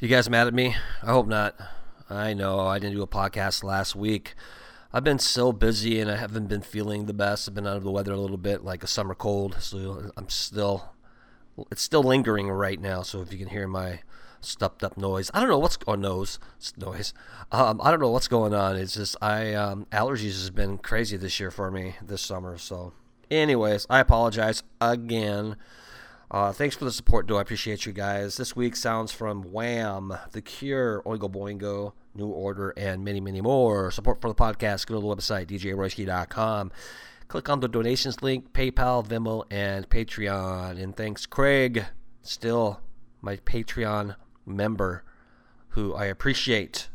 You guys mad at me? I hope not. I know I didn't do a podcast last week. I've been so busy and I haven't been feeling the best. I've been out of the weather a little bit, like a summer cold. So I'm still, it's still lingering right now. So if you can hear my stuffed up noise, I don't know what's or nose noise. Um, I don't know what's going on. It's just I um, allergies has been crazy this year for me this summer. So, anyways, I apologize again. Uh, thanks for the support, though. I appreciate you guys. This week sounds from Wham, The Cure, Oingo Boingo, New Order, and many, many more. Support for the podcast, go to the website, djroyski.com. Click on the donations link, PayPal, Venmo, and Patreon. And thanks, Craig, still my Patreon member, who I appreciate.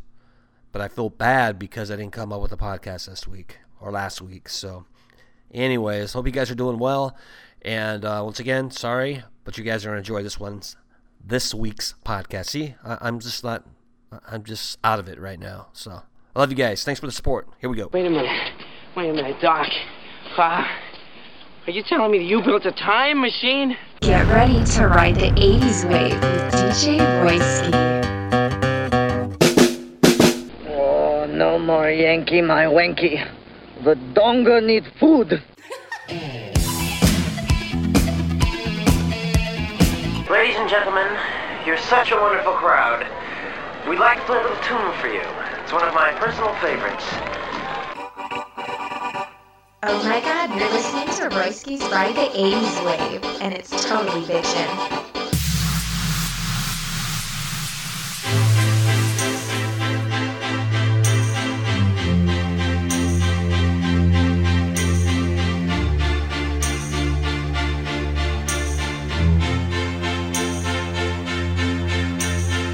But I feel bad because I didn't come up with a podcast this week or last week. So, anyways, hope you guys are doing well. And uh, once again, sorry, but you guys are going to enjoy this one's this week's podcast. See, I, am just not, I'm just out of it right now. So I love you guys. Thanks for the support. Here we go. Wait a minute. Wait a minute, Doc. Uh, are you telling me that you built a time machine? Get ready to ride the 80s wave with DJ Royski. Oh, no more Yankee, my wanky. The donga need food. Ladies and gentlemen, you're such a wonderful crowd. We'd like to play a little tune for you. It's one of my personal favorites. Oh my god, you're listening to Royski's Ride the 80s Wave, and it's totally bitchin'.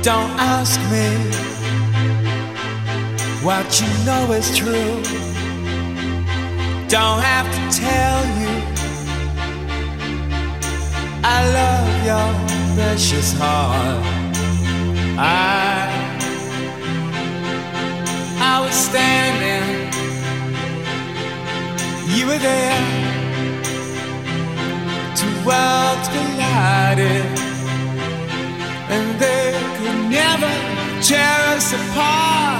Don't ask me what you know is true. Don't have to tell you I love your precious heart. I I was standing, you were there. Two worlds collided tear us apart.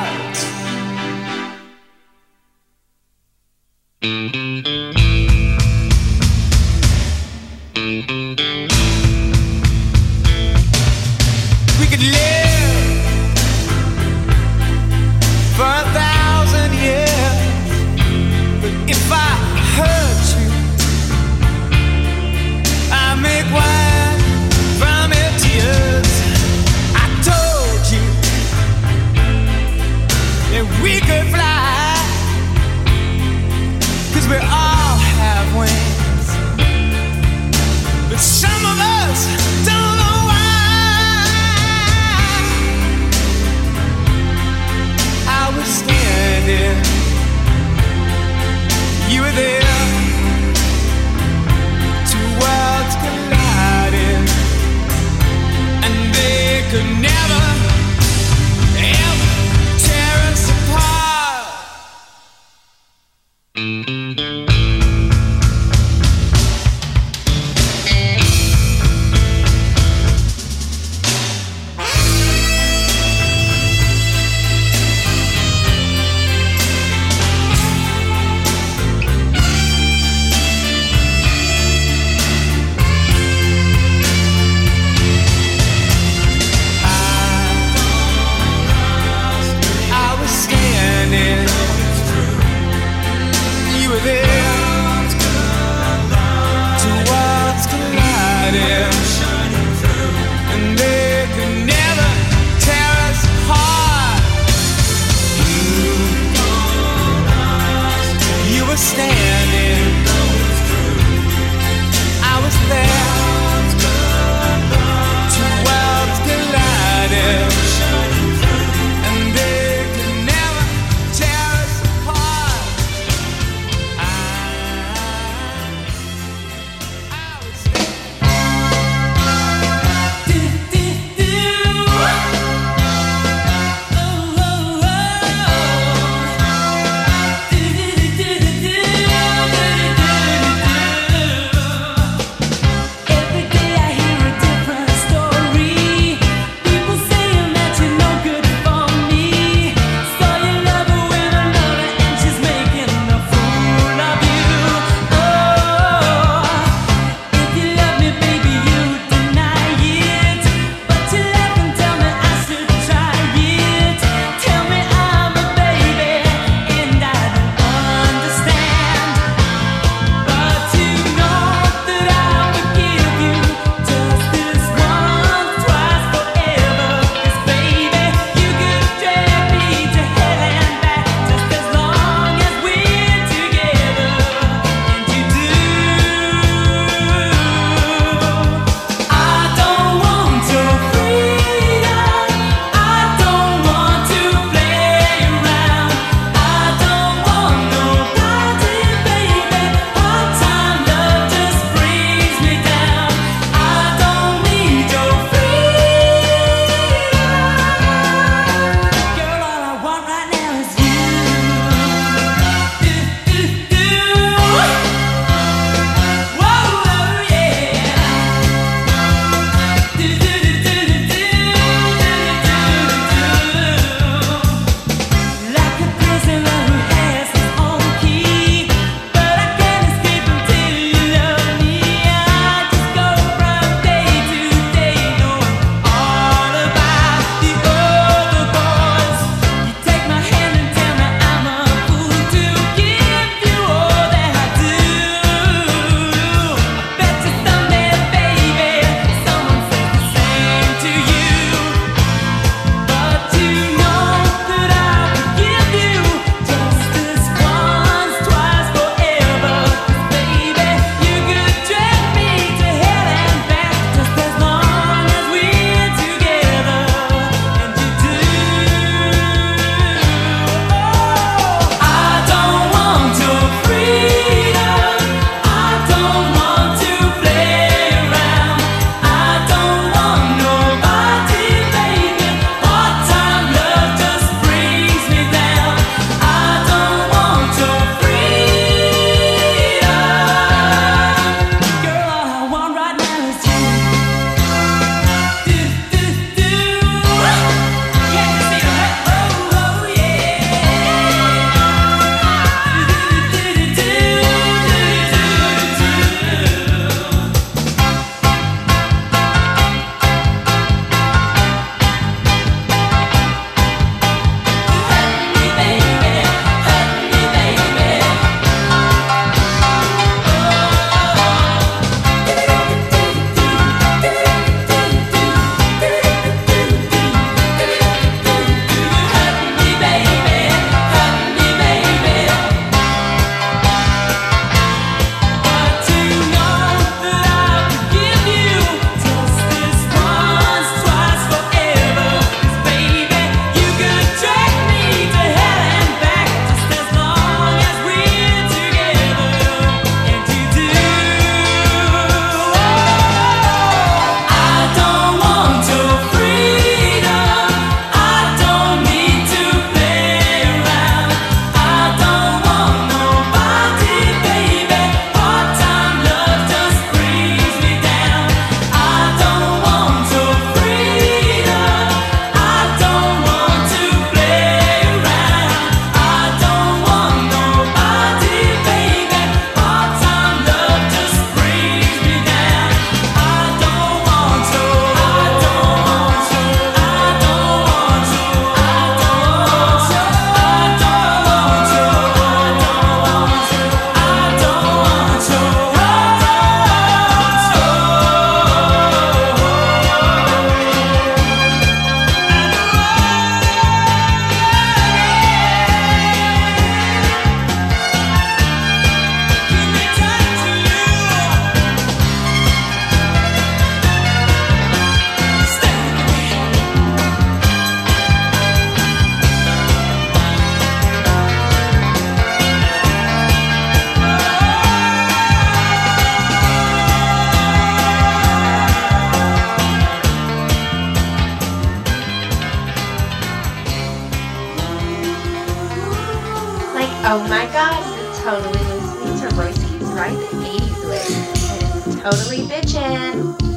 Oh my god, you're totally listening to Royce Keeps Right, the 80s way. Totally bitchin'.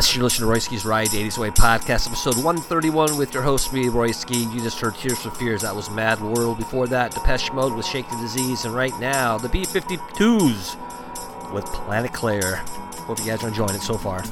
Yes, you're listening to Royski's Ride 80s Way podcast, episode 131 with your host, me, Royski. You just heard Tears for Fears. That was Mad World. Before that, Depeche Mode with Shake the Disease. And right now, the B 52s with Planet Claire. Hope you guys are enjoying it so far.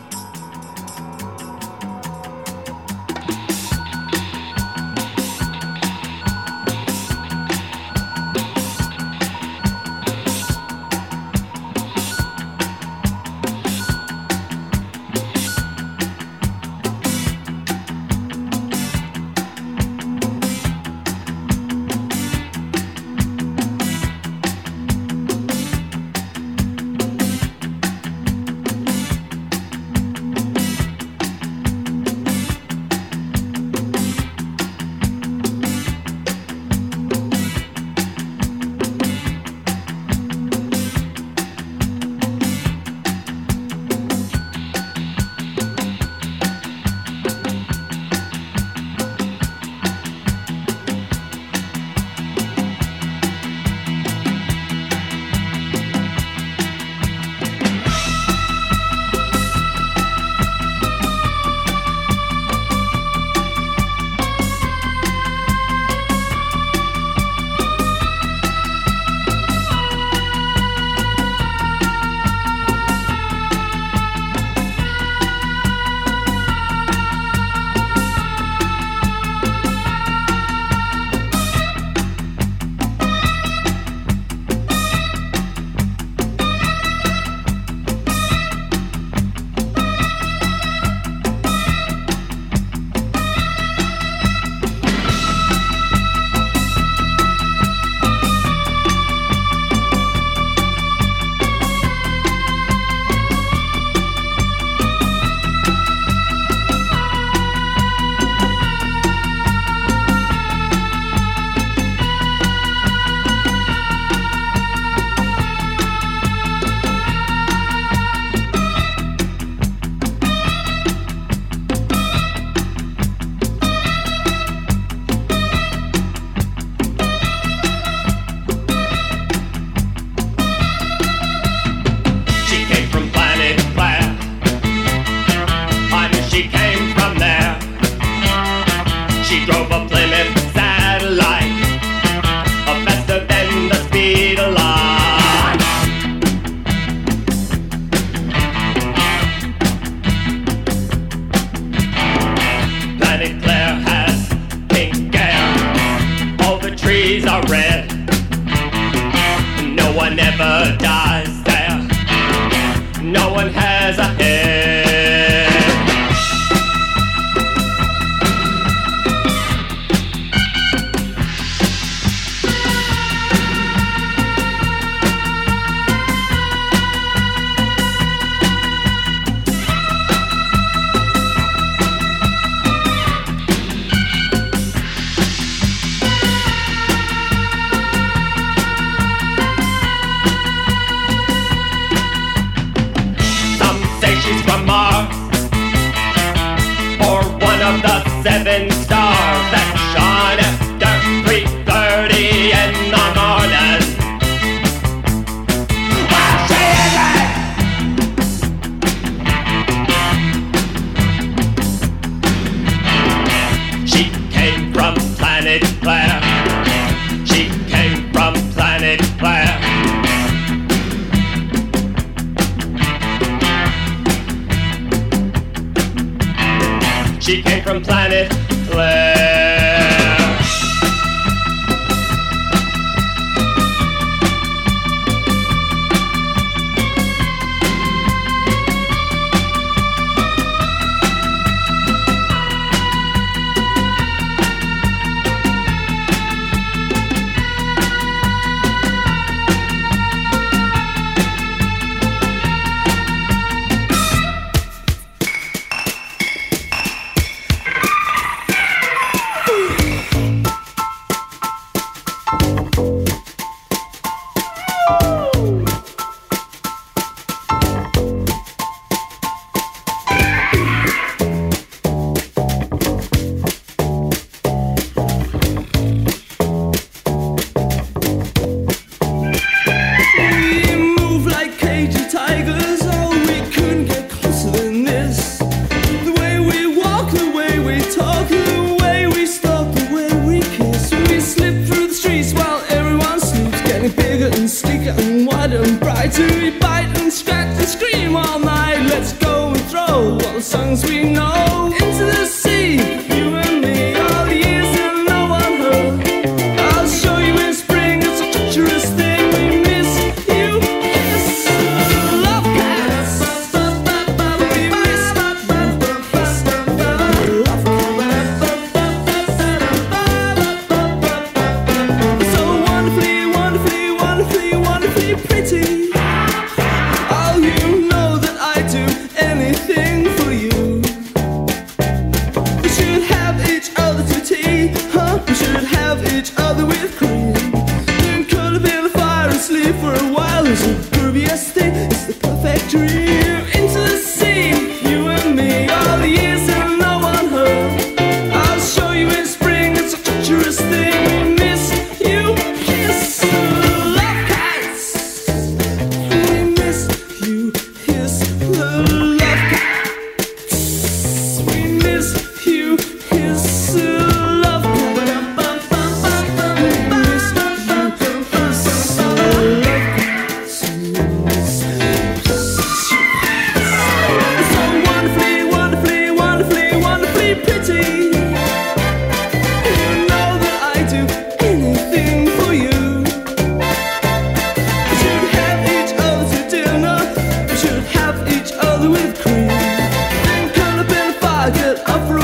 Fire, get up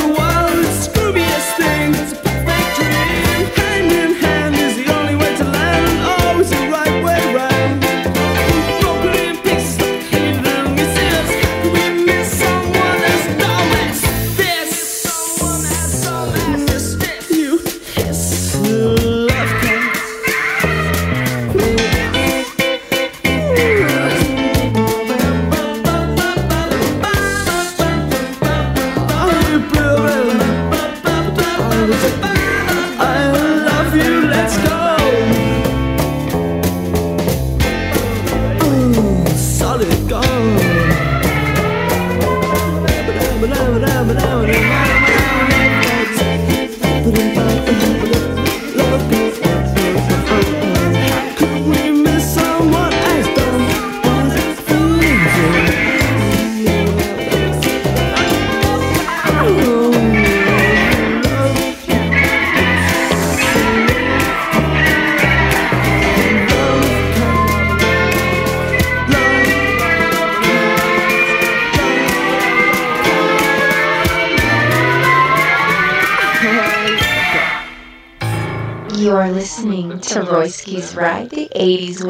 to right, the 80s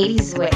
Ride the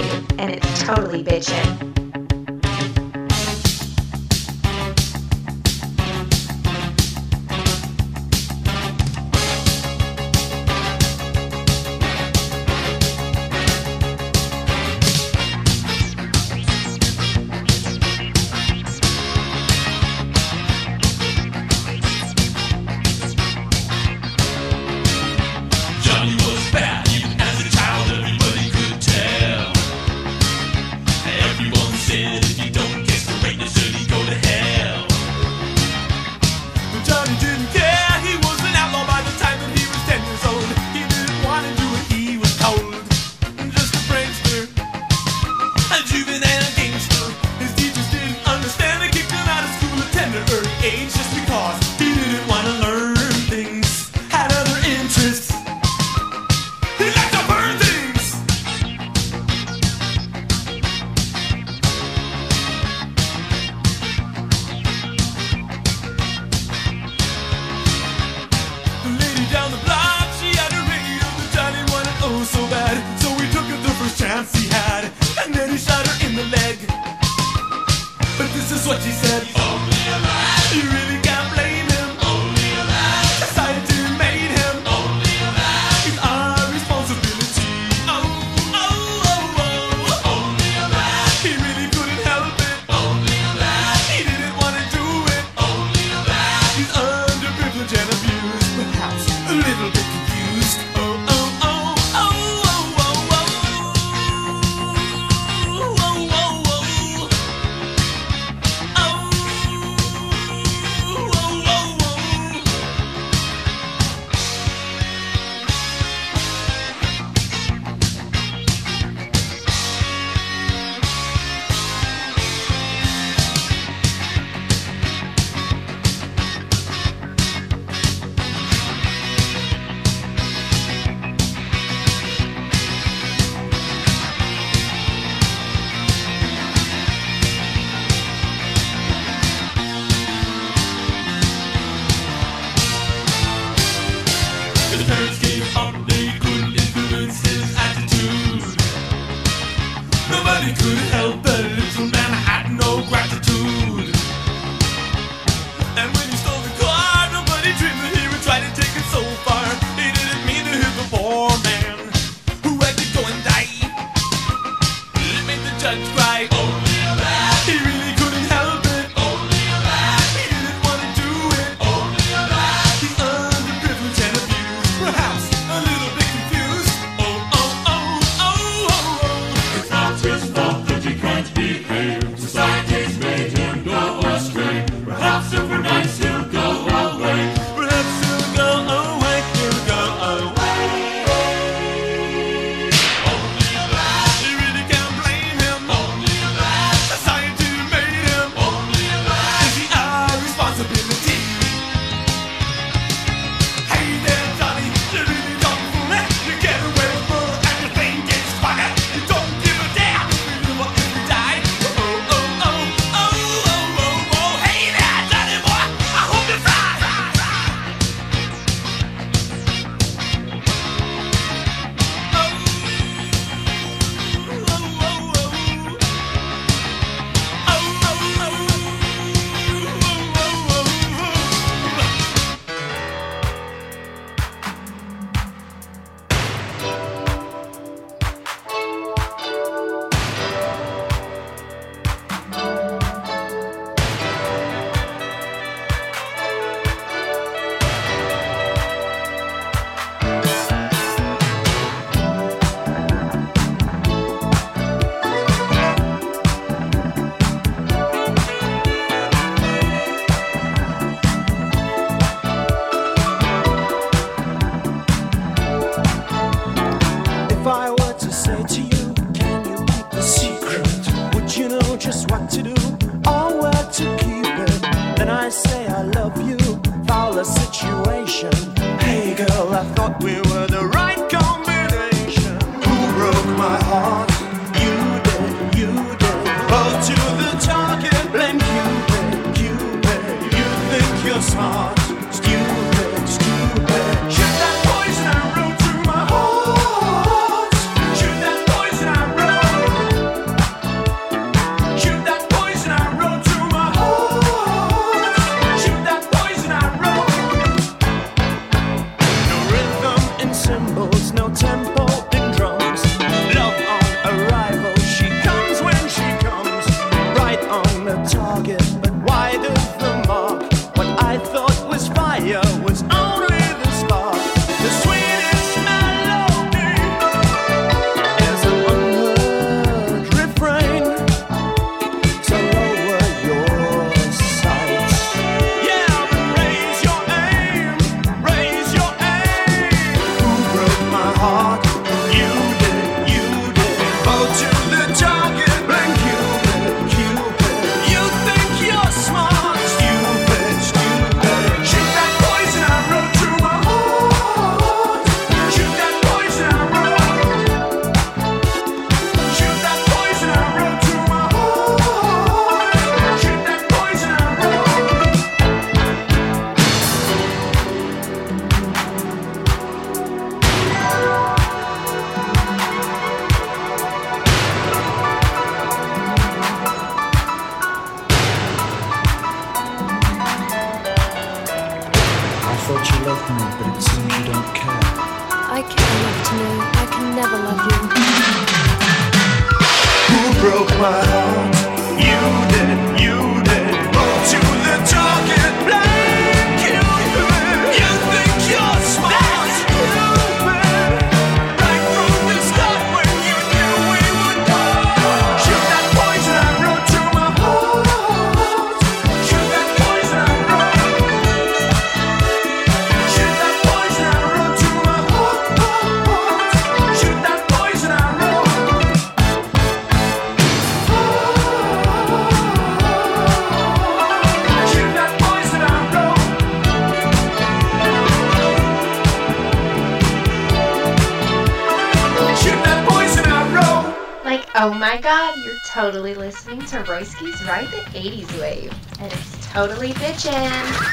totally bitchin'.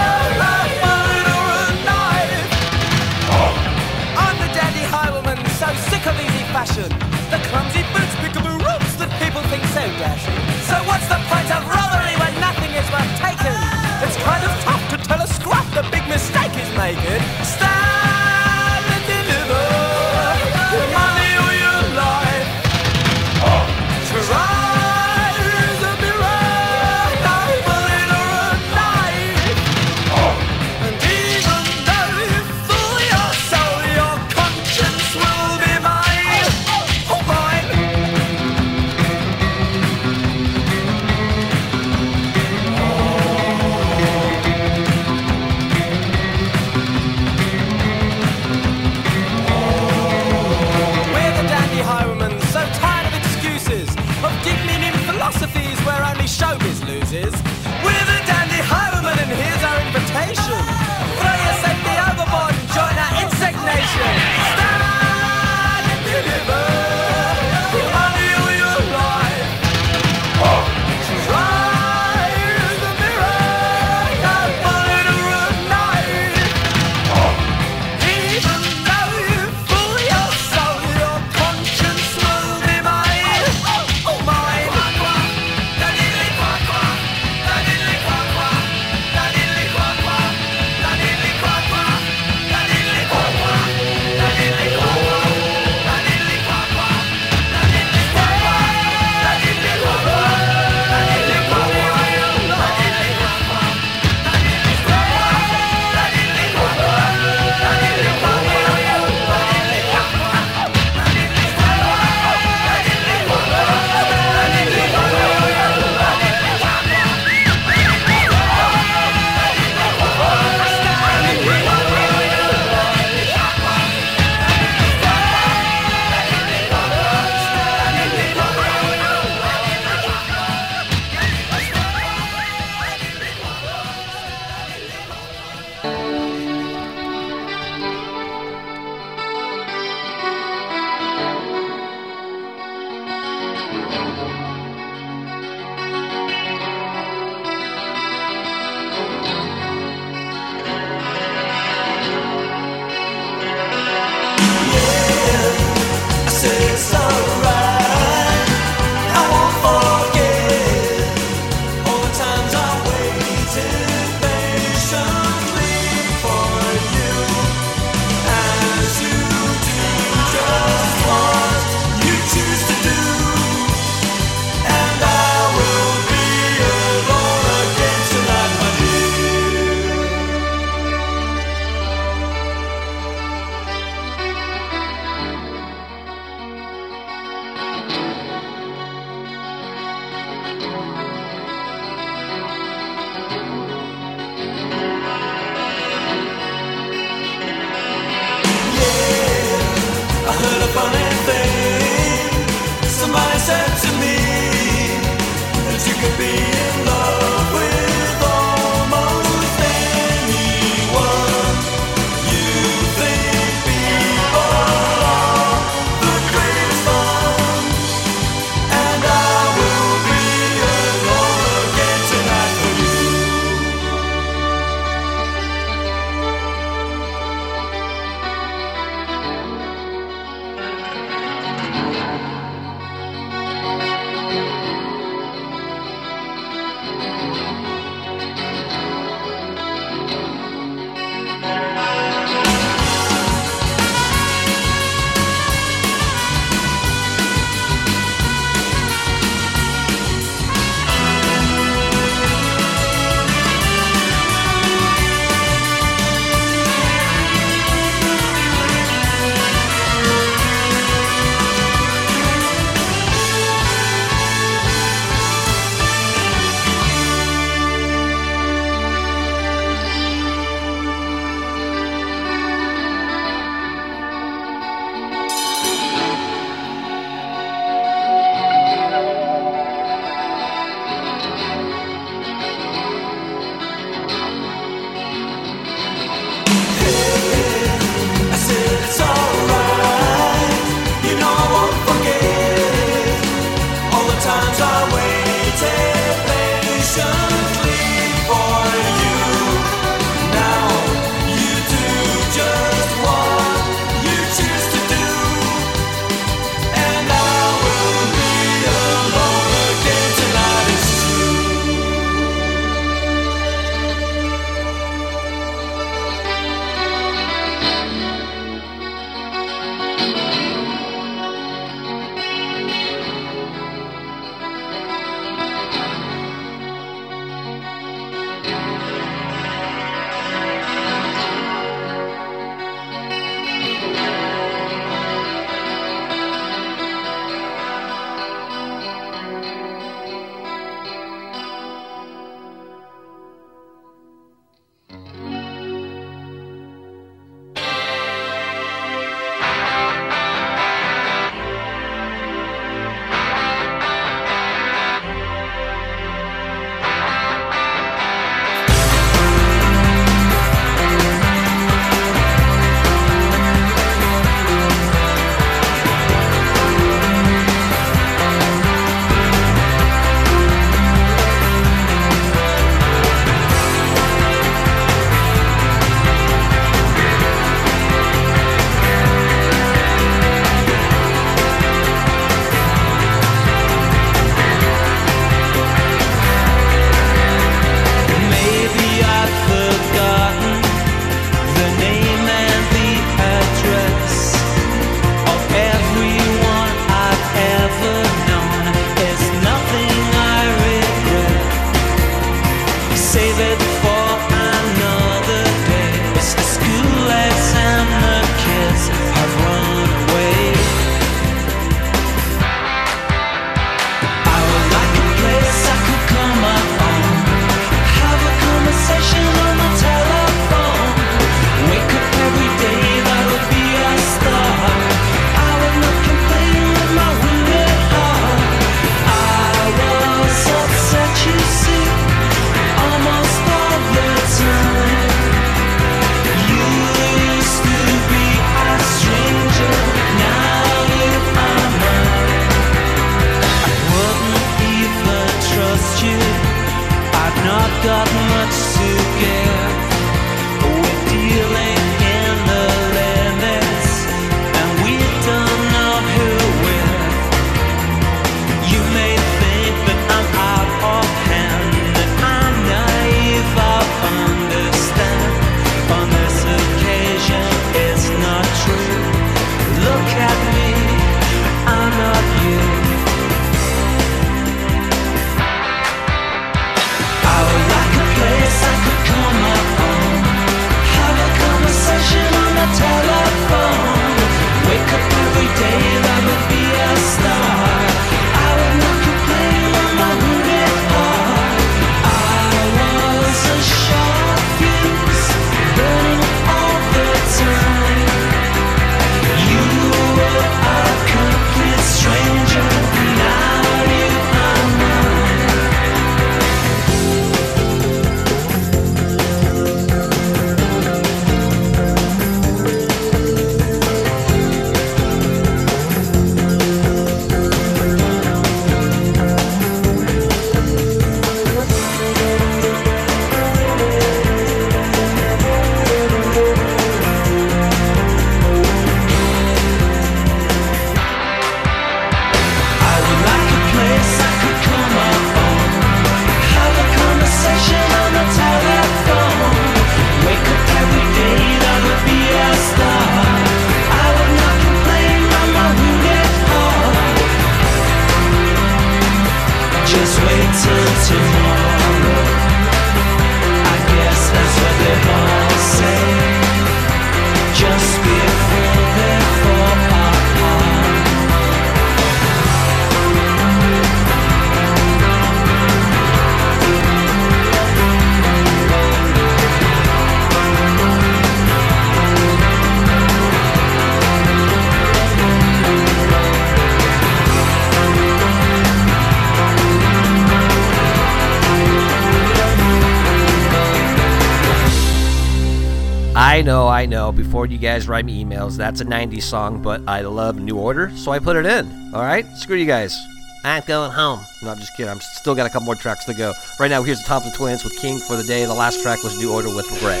I know, I know. Before you guys write me emails, that's a 90s song, but I love New Order, so I put it in. All right? Screw you guys. I'm going home. No, I'm just kidding. I'm still got a couple more tracks to go. Right now, here's the Thompson Twins with King for the day. The last track was New Order with Regret.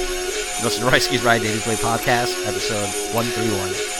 Listen to Royski's Ride Davies Play podcast, episode 131.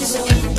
Just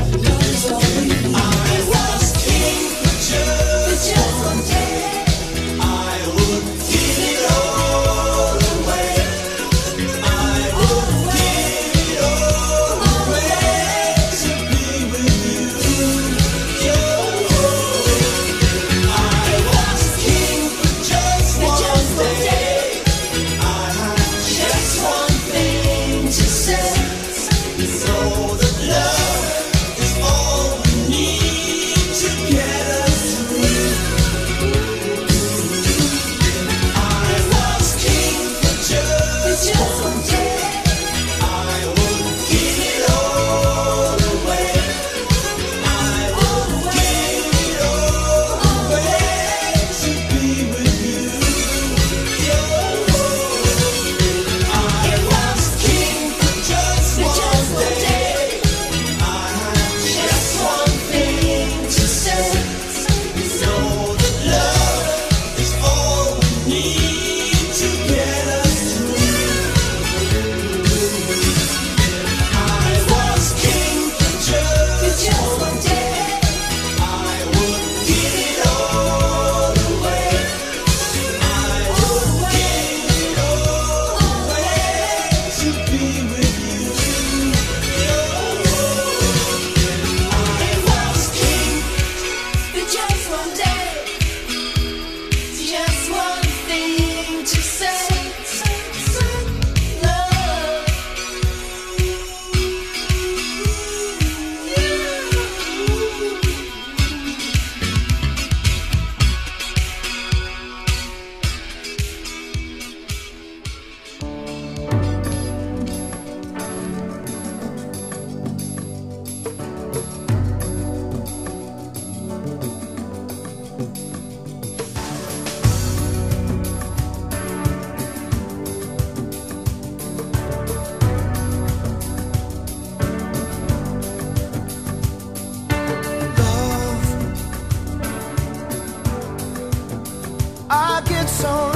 I get so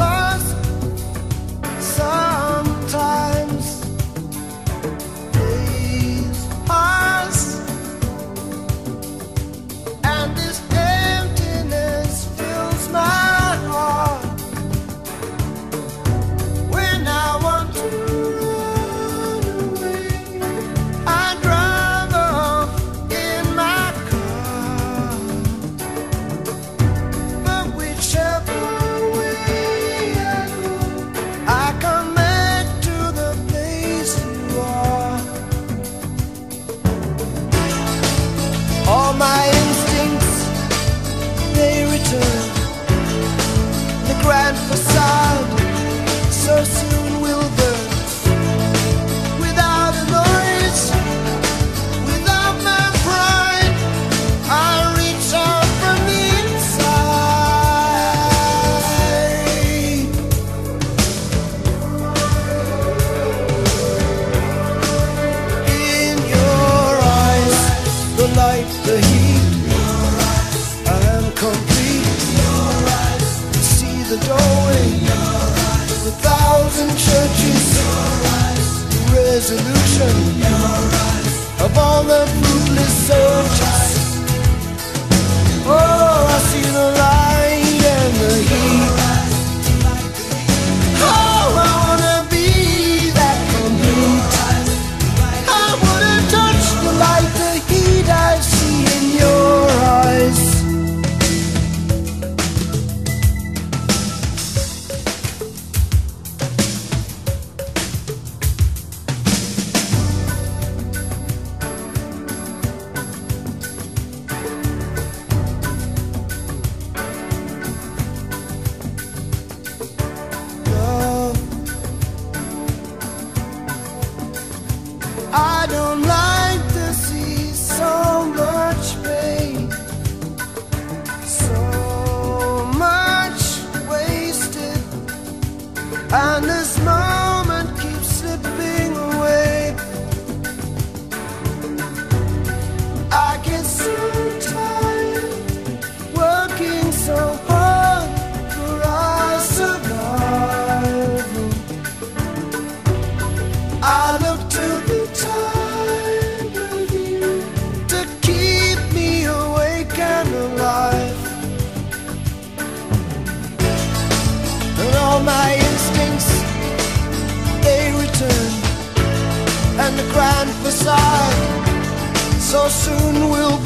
so soon will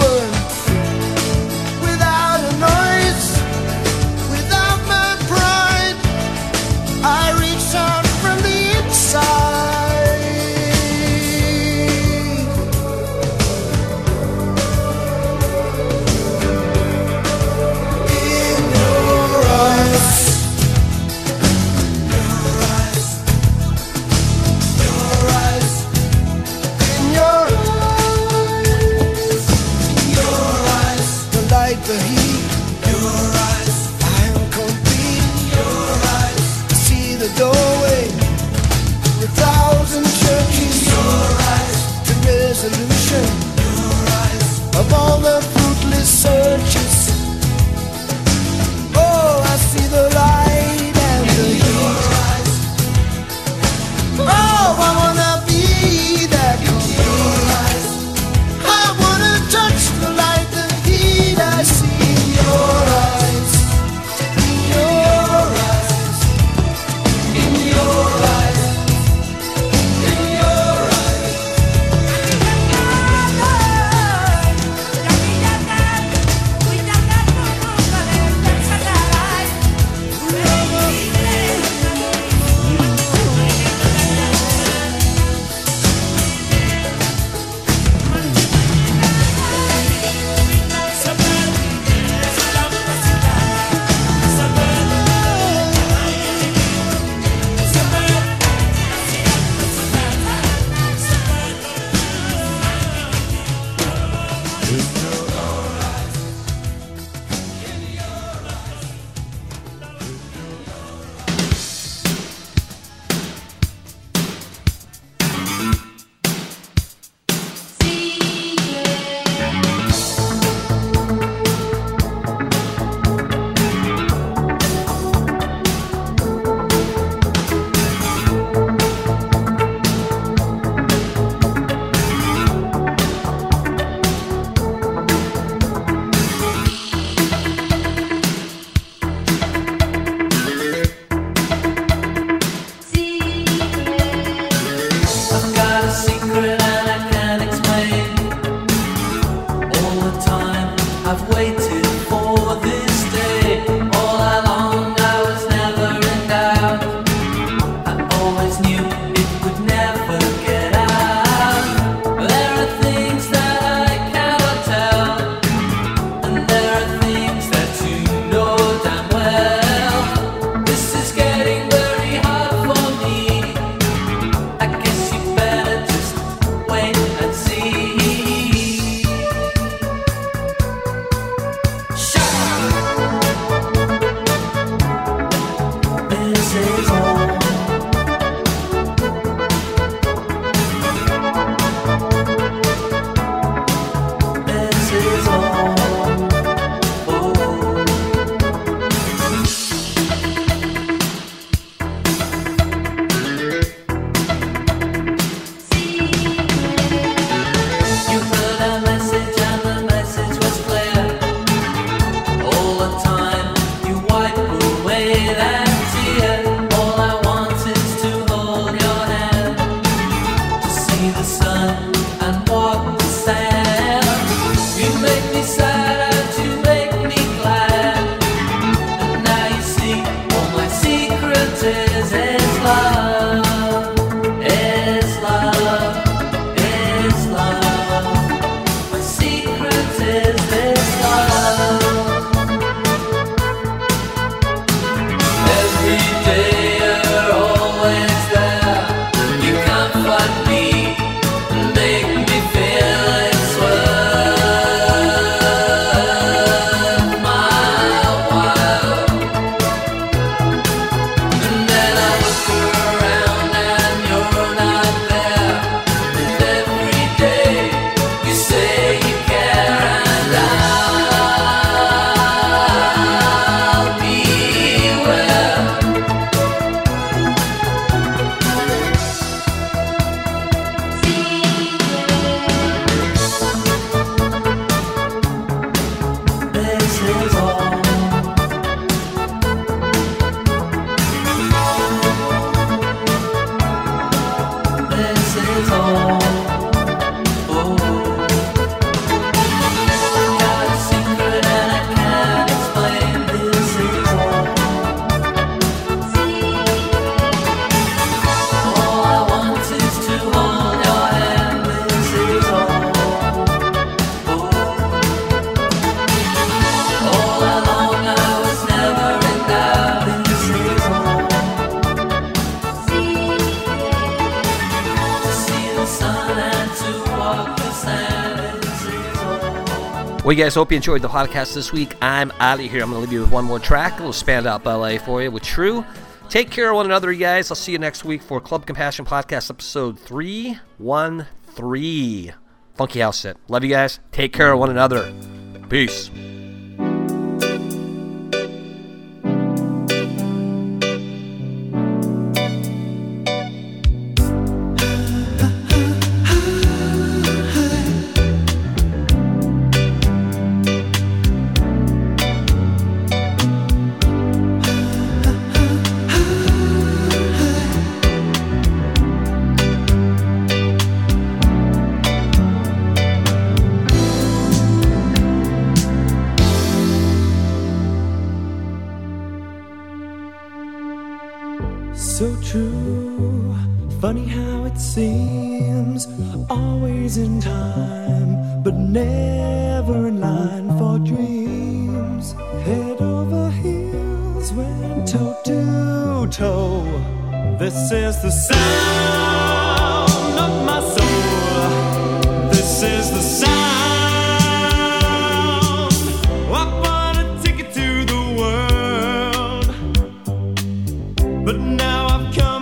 all the Well, you guys hope you enjoyed the podcast this week. I'm out of here. I'm going to leave you with one more track, a little Spandau Ballet for you with True. Take care of one another, you guys. I'll see you next week for Club Compassion Podcast episode 313. Funky House Set. Love you guys. Take care of one another. Peace. But now I've come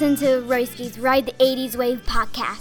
just listened to Royski's Ride the 80s Wave podcast.